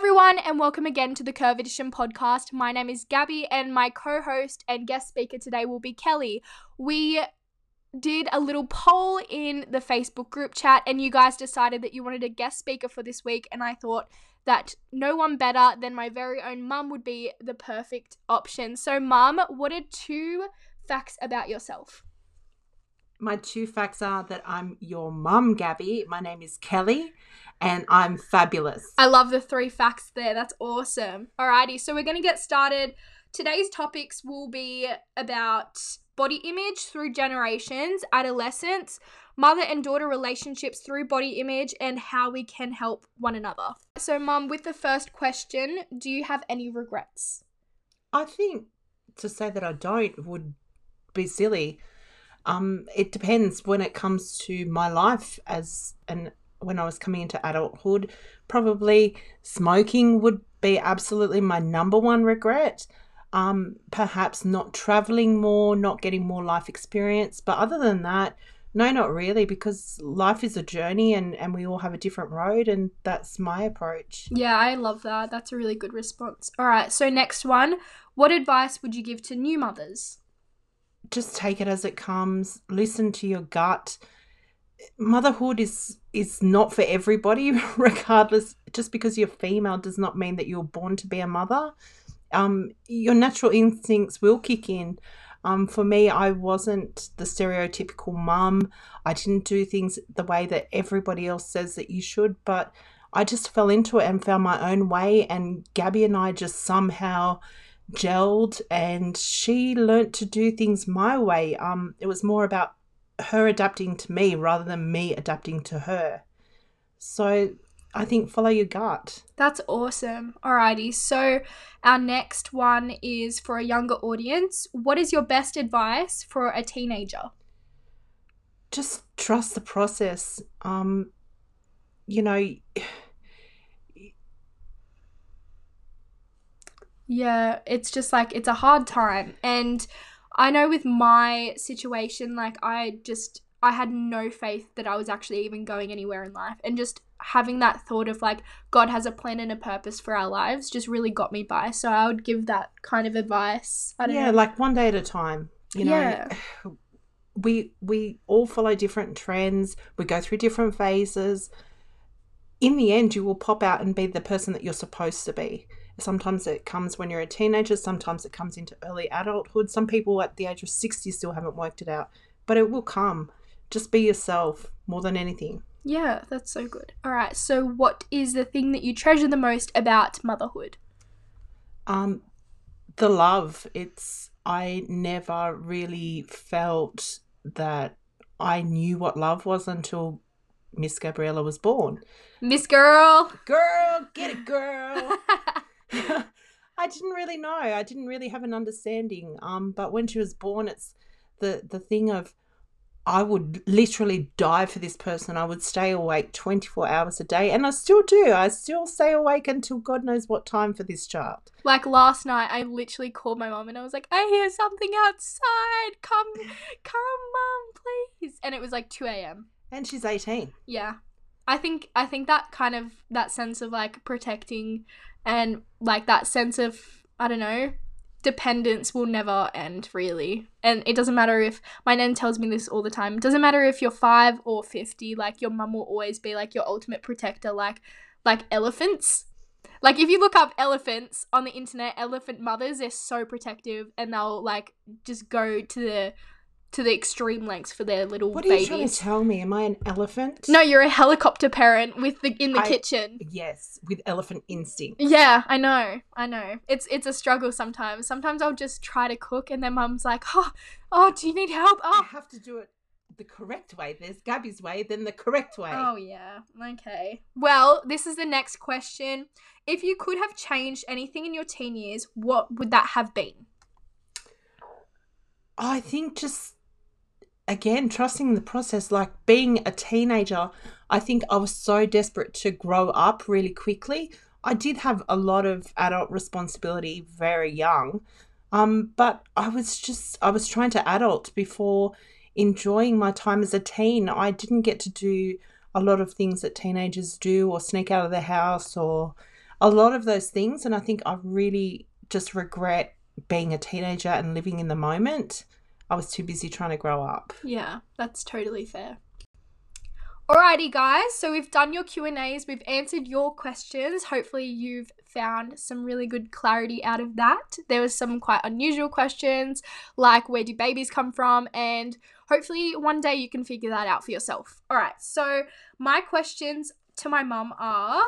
everyone, and welcome again to the Curve Edition podcast. My name is Gabi, and my co host and guest speaker today will be Kelly. We did a little poll in the Facebook group chat, and you guys decided that you wanted a guest speaker for this week, and I thought that no one better than my very own mum would be the perfect option. So, mum, what are two facts about yourself? My two facts are that I'm your mum, Gabi. My name is Kelly, and I'm fabulous. I love the three facts there. That's awesome. Alrighty, so we're going to get started. Today's topics will be about body image through generations, adolescence, mother and daughter relationships through body image, and how we can help one another. So, Mum, with the first question, do you have any regrets? I think to say that I don't would be silly. Um, it depends when it comes to my life as an when I was coming into adulthood. Probably smoking would be absolutely my number one regret. Um, perhaps not traveling more, not getting more life experience. But other than that, no, not really, because life is a journey and, and we all have a different road, and that's my approach. Yeah, I love that. That's a really good response. All right, so next one. What advice would you give to new mothers? Just take it as it comes, listen to your gut. Motherhood is is not for everybody, regardless. Just because you're female does not mean that you're born to be a mother. Um, your natural instincts will kick in. Um, for me, I wasn't the stereotypical mum. I didn't do things the way that everybody else says that you should, but I just fell into it and found my own way. And Gabi and I just somehow gelled, and she learnt to do things my way. Um, it was more about her adapting to me rather than me adapting to her. So I think follow your gut. That's awesome. Alrighty, so our next one is for a younger audience. What is your best advice for a teenager? Just trust the process. Um, you know, yeah, it's just like it's a hard time. And I know with my situation, like I just I had no faith that I was actually even going anywhere in life. And just having that thought of like God has a plan and a purpose for our lives just really got me by. So I would give that kind of advice. yeah, know. like one day at a time. You know, yeah. we we all follow different trends. We go through different phases. In the end, you will pop out and be the person that you're supposed to be. Sometimes it comes when you're a teenager. Sometimes it comes into early adulthood. Some people at the age of 60 still haven't worked it out, but it will come. Just be yourself more than anything. Yeah, that's so good. All right. So, what is the thing that you treasure the most about motherhood? Um, the love. It's I never really felt that I knew what love was until Miss Gabriella was born. Miss Girl. Girl, get it, girl. I didn't really know. I didn't really have an understanding. Um, but when she was born, it's the the thing of I would literally die for this person. I would stay awake 24 hours a day, and I still do. I still stay awake until God knows what time for this child. Like last night, I literally called my mom and I was like, I hear something outside. Come, come, mom, please. And it was like 2 a.m. And she's 18. Yeah. I think I think that kind of that sense of like protecting and like that sense of I don't know dependence will never end really. And it doesn't matter if my nan tells me this all the time it doesn't matter if you're 5 or 50 like your mum will always be like your ultimate protector like like elephants. Like if you look up elephants on the internet elephant mothers they're so protective and they'll like just go to the to the extreme lengths for their little babies. what are babies. you trying to tell me? Am I an elephant? No, you're a helicopter parent with the in the I- kitchen. Yes, with elephant instinct. Yeah, I know. I know. It's it's a struggle sometimes. Sometimes I'll just try to cook and then mum's like, "Oh, oh, do you need help?" I Oh. have to do it the correct way. There's Gabi's way, then the correct way. Oh yeah. Okay. Well, this is the next question. If you could have changed anything in your teen years, what would that have been? I think just again trusting the process like being a teenager I think I was so desperate to grow up really quickly. I did have a lot of adult responsibility very young. Um but I was just I was trying to adult before enjoying my time as a teen. I didn't get to do a lot of things that teenagers do or sneak out of the house or a lot of those things. And I think I really just regret being a teenager and living in the moment. I was too busy trying to grow up. Yeah, that's totally fair. Alrighty, guys. So we've done your Q and A's. We've answered your questions. Hopefully, you've found some really good clarity out of that. There was some quite unusual questions, like where do babies come from, and hopefully one day you can figure that out for yourself. All right. So my questions to my mum are,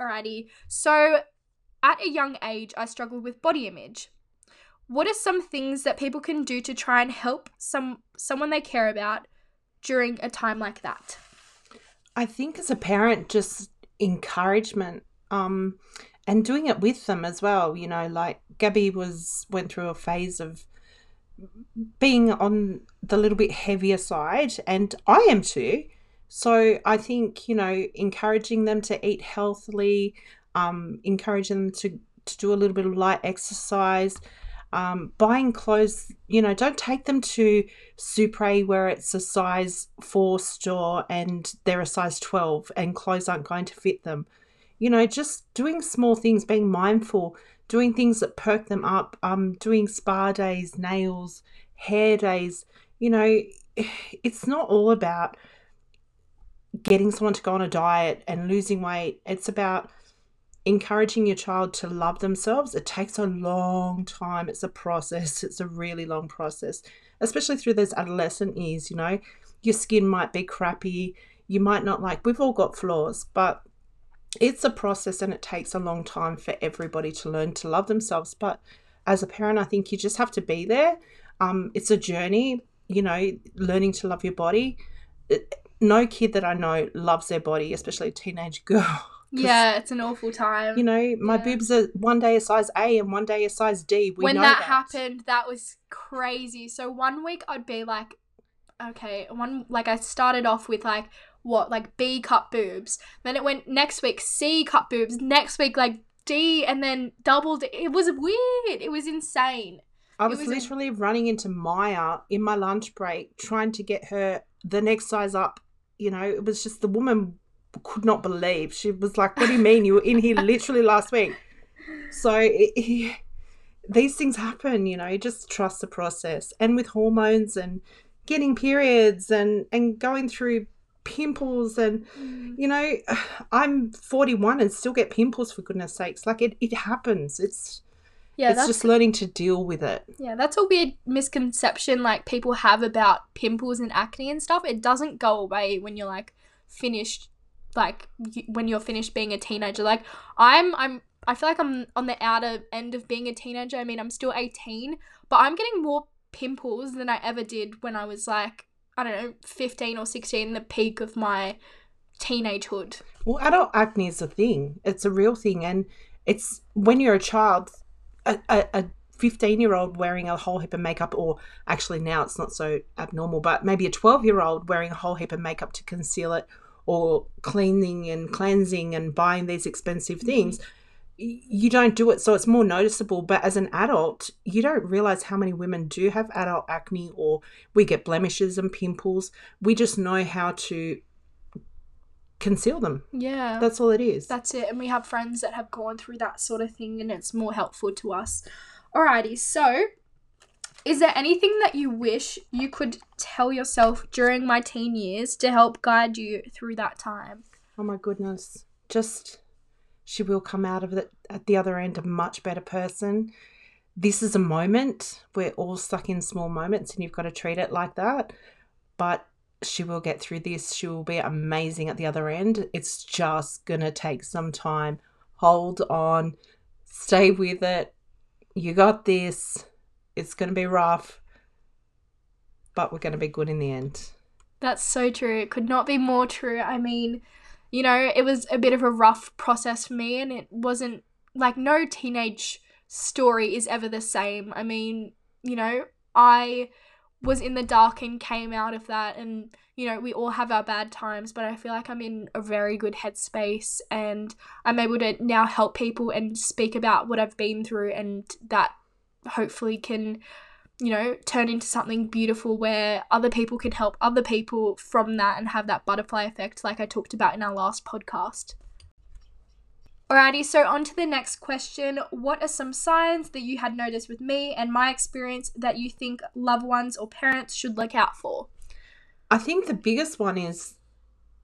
alrighty. So at a young age, I struggled with body image. What are some things that people can do to try and help some someone they care about during a time like that? I think as a parent, just encouragement, um, and doing it with them as well. You know, like Gabby was went through a phase of being on the little bit heavier side, and I am too. So I think you know, encouraging them to eat healthily, um, encouraging them to to do a little bit of light exercise, um, buying clothes, you know, don't take them to Supre where it's a size four store and they're a size 12 and clothes aren't going to fit them. You know, just doing small things, being mindful, doing things that perk them up, um, doing spa days, nails, hair days. You know, it's not all about getting someone to go on a diet and losing weight. It's about encouraging your child to love themselves, it takes a long time. It's a process. It's a really long process, especially through those adolescent years. You know, your skin might be crappy. You might not like, we've all got flaws, but it's a process and it takes a long time for everybody to learn to love themselves. But as a parent, I think you just have to be there. Um, it's a journey, you know, learning to love your body. No kid that I know loves their body, especially a teenage girl. Yeah, it's an awful time. You know, my yeah. boobs are one day a size A and one day a size D. We when that, that, happened, that was crazy. So one week I'd be like, okay, one like I started off with like what like B cup boobs. Then it went next week C cup boobs. Next week like D and then doubled. It was weird. It was insane. I was, was literally in- running into Myer in my lunch break trying to get her the next size up. You know, it was just the woman could not believe. She was like, What do you mean? You were in here literally last week. So it, it, these things happen, you know, just trust the process. And with hormones and getting periods and, and going through pimples and mm. you know i'm 41 and still get pimples for goodness sakes like it, it happens it's yeah it's just learning to deal with it yeah that's a weird misconception like people have about pimples and acne and stuff it doesn't go away when you're like finished like when you're finished being a teenager. Like I'm I'm I feel like I'm on the outer end of being a teenager. I mean, I'm still 18, but I'm getting more pimples than I ever did when I was like I don't know, 15 or 16, the peak of my teenagehood. Well, adult acne is a thing. It's a real thing and it's when you're a child a, a, a 15 year old wearing a whole heap of makeup, or actually now it's not so abnormal, but maybe a 12 year old wearing a whole heap of makeup to conceal it, or cleaning and cleansing and buying these expensive things, you don't do it so it's more noticeable. But as an adult, you don't realize how many women do have adult acne or we get blemishes and pimples. We just know how to conceal them. Yeah. That's all it is. That's it. And we have friends that have gone through that sort of thing and it's more helpful to us. Alrighty, so is there anything that you wish you could tell yourself during my teen years to help guide you through that time? Oh my goodness. Just she will come out of it at the other end a much better person. This is a moment. We're all stuck in small moments and you've got to treat it like that. But she will get through this. She will be amazing at the other end. It's just going to take some time. Hold on. Stay with it. You got this it's going to be rough, but we're going to be good in the end. That's so true. It could not be more true. I mean, you know, it was a bit of a rough process for me, and it wasn't like no teenage story is ever the same. I mean, you know, I was in the dark and came out of that and you know we all have our bad times but i feel like i'm in a very good headspace and i'm able to now help people and speak about what i've been through and that hopefully can you know turn into something beautiful where other people can help other people from that and have that butterfly effect like I talked about in our last podcast. Alrighty, so on to the next question. What are some signs that you had noticed with me and my experience that you think loved ones or parents should look out for? I think the biggest one is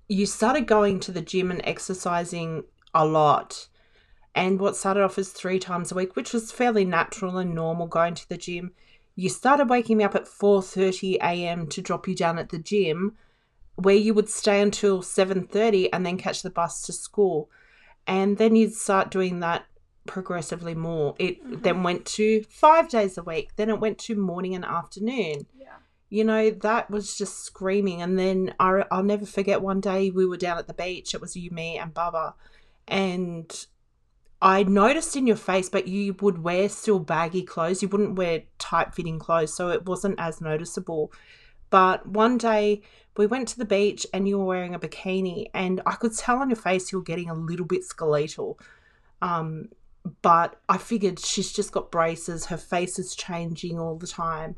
you started going to the gym and exercising a lot. And what started off as three times a week, which was fairly natural and normal going to the gym, you started waking me up at 4:30 a.m. to drop you down at the gym where you would stay until 7:30 and then catch the bus to school. And then you'd start doing that progressively more. It Mhm. then went to 5 days a week, then it went to morning and afternoon Yeah. you know that was just screaming and then I, i'll never forget one day we were down at the beach it was you me and baba and i noticed in your face but you would wear still baggy clothes. You wouldn't wear tight fitting clothes so it wasn't as noticeable. But one day we went to the beach and you were wearing a bikini and i could tell on your face you were getting a little bit skeletal. Um, but i figured she's just got braces. Her face is changing all the time.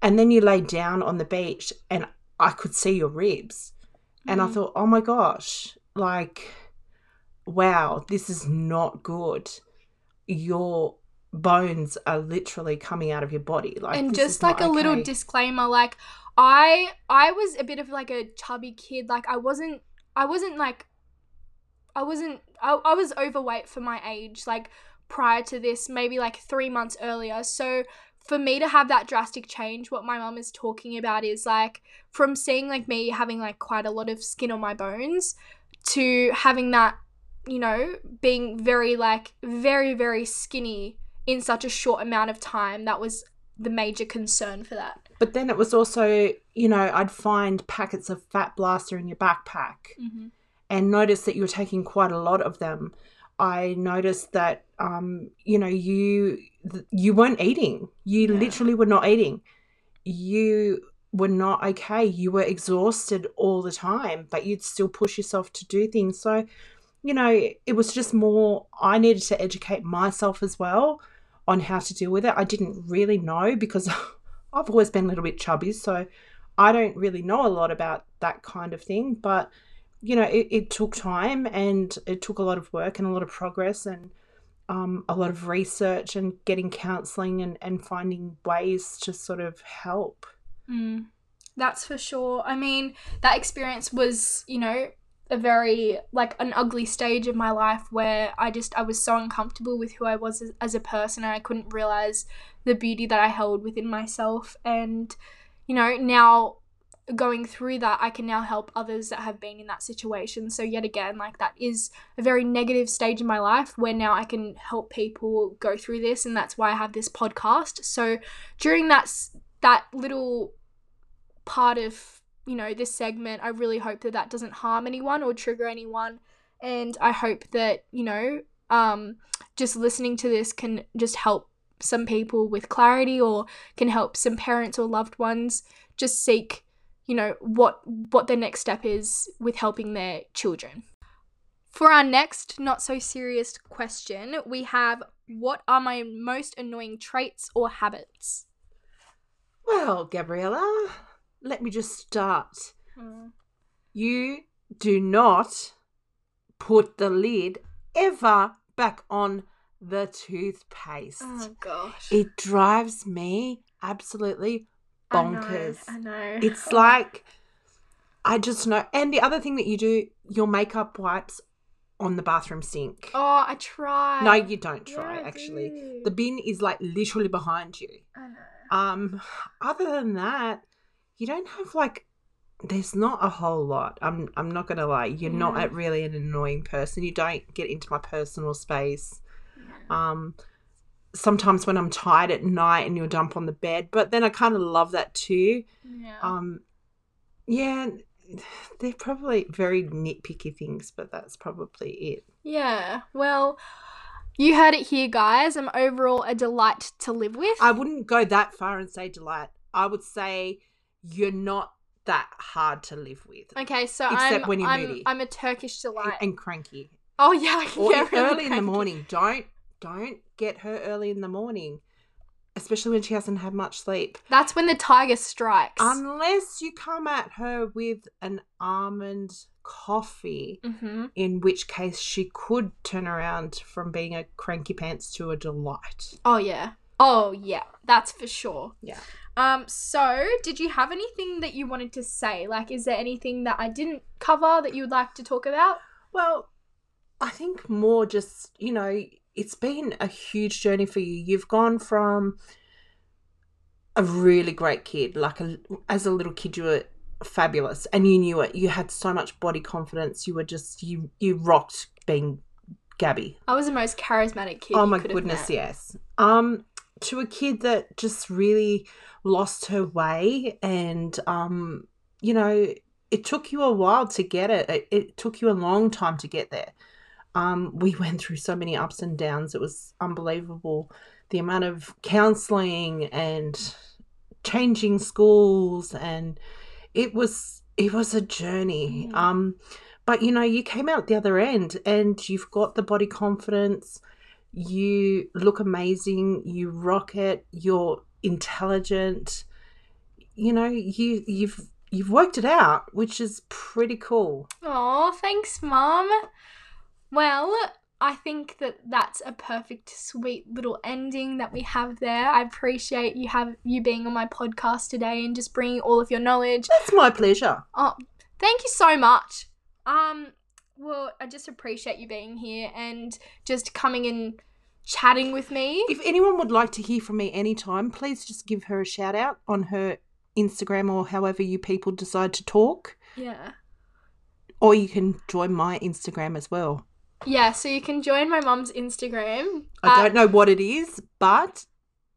And then you lay down on the beach and I could see your ribs. And I Mhm. thought, oh my gosh, like, wow, this is not good. Your bones are literally coming out of your body. Like, and just like a not little disclaimer like i i was a bit of like a chubby kid like i wasn't i wasn't like i wasn't I, I was overweight for my age like prior to this maybe like three months earlier so for me to have that drastic change what my mum is talking about is like from seeing like me having like quite a lot of skin on my bones to having that you know being very like very very skinny in such a short amount of time that was the major concern for that. But then it was also, you know, I'd find packets of Fat Blaster in your backpack Mm-hmm. and notice that you were taking quite a lot of them. I noticed that, um, you know, you you weren't eating. You Yeah. literally were not eating. You were not okay. You were exhausted all the time, but you'd still push yourself to do things. So, you know, it was just more. I needed to educate myself as well on how to deal with it. I didn't really know because I've always been a little bit chubby, so I don't really know a lot about that kind of thing. But you know, it, it took time and it took a lot of work and a lot of progress and um, a lot of research and getting counseling and, and finding ways to sort of help. Mm, that's for sure. I mean, that experience was, you know, a very like an ugly stage of my life where I just I was so uncomfortable with who I was as, as a person and I couldn't realize the beauty that I held within myself and you know, now going through that I can now help others that have been in that situation. So yet again, like that is a very negative stage in my life where now I can help people go through this and that's why I have this podcast. So during that that little part of you know this segment i really hope that that doesn't harm anyone or trigger anyone. And i hope that you know um just listening to this can just help some people with clarity or can help some parents or loved ones just seek you know what what their next step is with helping their children. For our next not so serious question we have what are my most annoying traits or habits? Well, Gabriella, let me just start. You do not put the lid ever back on the toothpaste. oh gosh It drives me absolutely I know, bonkers. I know. It's like I just know. And the other thing that you do, your makeup wipes on the bathroom sink. Oh, I try. no, you don't try. I actually, do. the bin is like literally behind you. I know. Um, other than that, you don't have like. There's not a whole lot. I'm. I'm not gonna lie. You're not Yeah. a really an annoying person. You don't get into my personal space. Um, sometimes when I'm tired at night and you'll dump on the bed, but then I kind of love that too. Yeah. Um, yeah, they're probably very nitpicky things, but that's probably it. yeah. Well, you heard it here, guys. I'm overall a delight to live with. I wouldn't go that far and say delight. I would say you're not that hard to live with. okay, so Except I'm when you're I'm, moody. I'm a Turkish delight. and cranky. oh yeah, I can Or really early in the morning. Don't don't get her early in the morning. Especially when she hasn't had much sleep. That's when the tiger strikes. Unless you come at her with an almond coffee, Mm-hmm. in which case she could turn around from being a cranky pants to a delight. Oh yeah. Oh yeah. That's for sure. Yeah. Um, so did you have anything that you wanted to say? Like, is there anything that I didn't cover that you would like to talk about? Well, I think more just, you know, it's been a huge journey for you. You've gone from a really great kid, like a, as a little kid, you were fabulous and you knew it. You had so much body confidence. You were just, you, you rocked being Gabi. I was the most charismatic kid. oh my goodness, yes. Um, to a kid that just really lost her way and, um, you know, it took you a while to get it. It, it took you a long time to get there. Um, we went through so many ups and downs. It was unbelievable. The amount of counseling and changing schools and it was it was a journey. Mm. Um, but you know, you came out the other end and you've got the body confidence. You look amazing. You rock it. You're intelligent. You know, you you've you've worked it out, which is pretty cool. Oh, thanks, mom. Well, I think that that's a perfect, sweet little ending that we have there. I appreciate you have you being on my podcast today and just bringing all of your knowledge. That's my pleasure. Oh, thank you so much. Um, well, I just appreciate you being here and just coming and chatting with me. If anyone would like to hear from me anytime, please just give her a shout out on her Instagram or however you people decide to talk. Yeah. Or you can join my Instagram as well. Yeah, so you can join my mum's Instagram. I at- don't uh, know what it is, but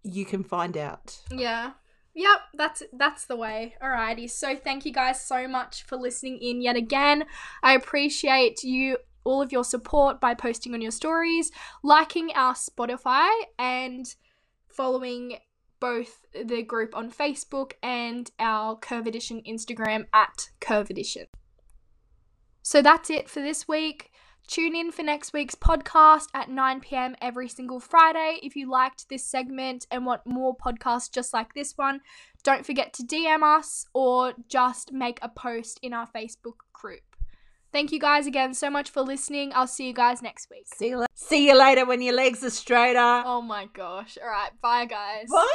you can find out. Yeah. Yep, that's that's the way. Alrighty. So thank you guys so much for listening in yet again. I appreciate you all of your support by posting on your stories, liking our Spotify, and following both the group on Facebook and our Curve Edition Instagram at Curve Edition. So that's it for this week. Tune in for next week's podcast at 9 pm every single Friday. If you liked this segment and want more podcasts just like this one, don't forget to DM us or just make a post in our Facebook group. Thank you guys again so much for listening. I'll see you guys next week. See you, la- See you later when your legs are straighter. Oh my gosh. All right. Bye, guys. Bye.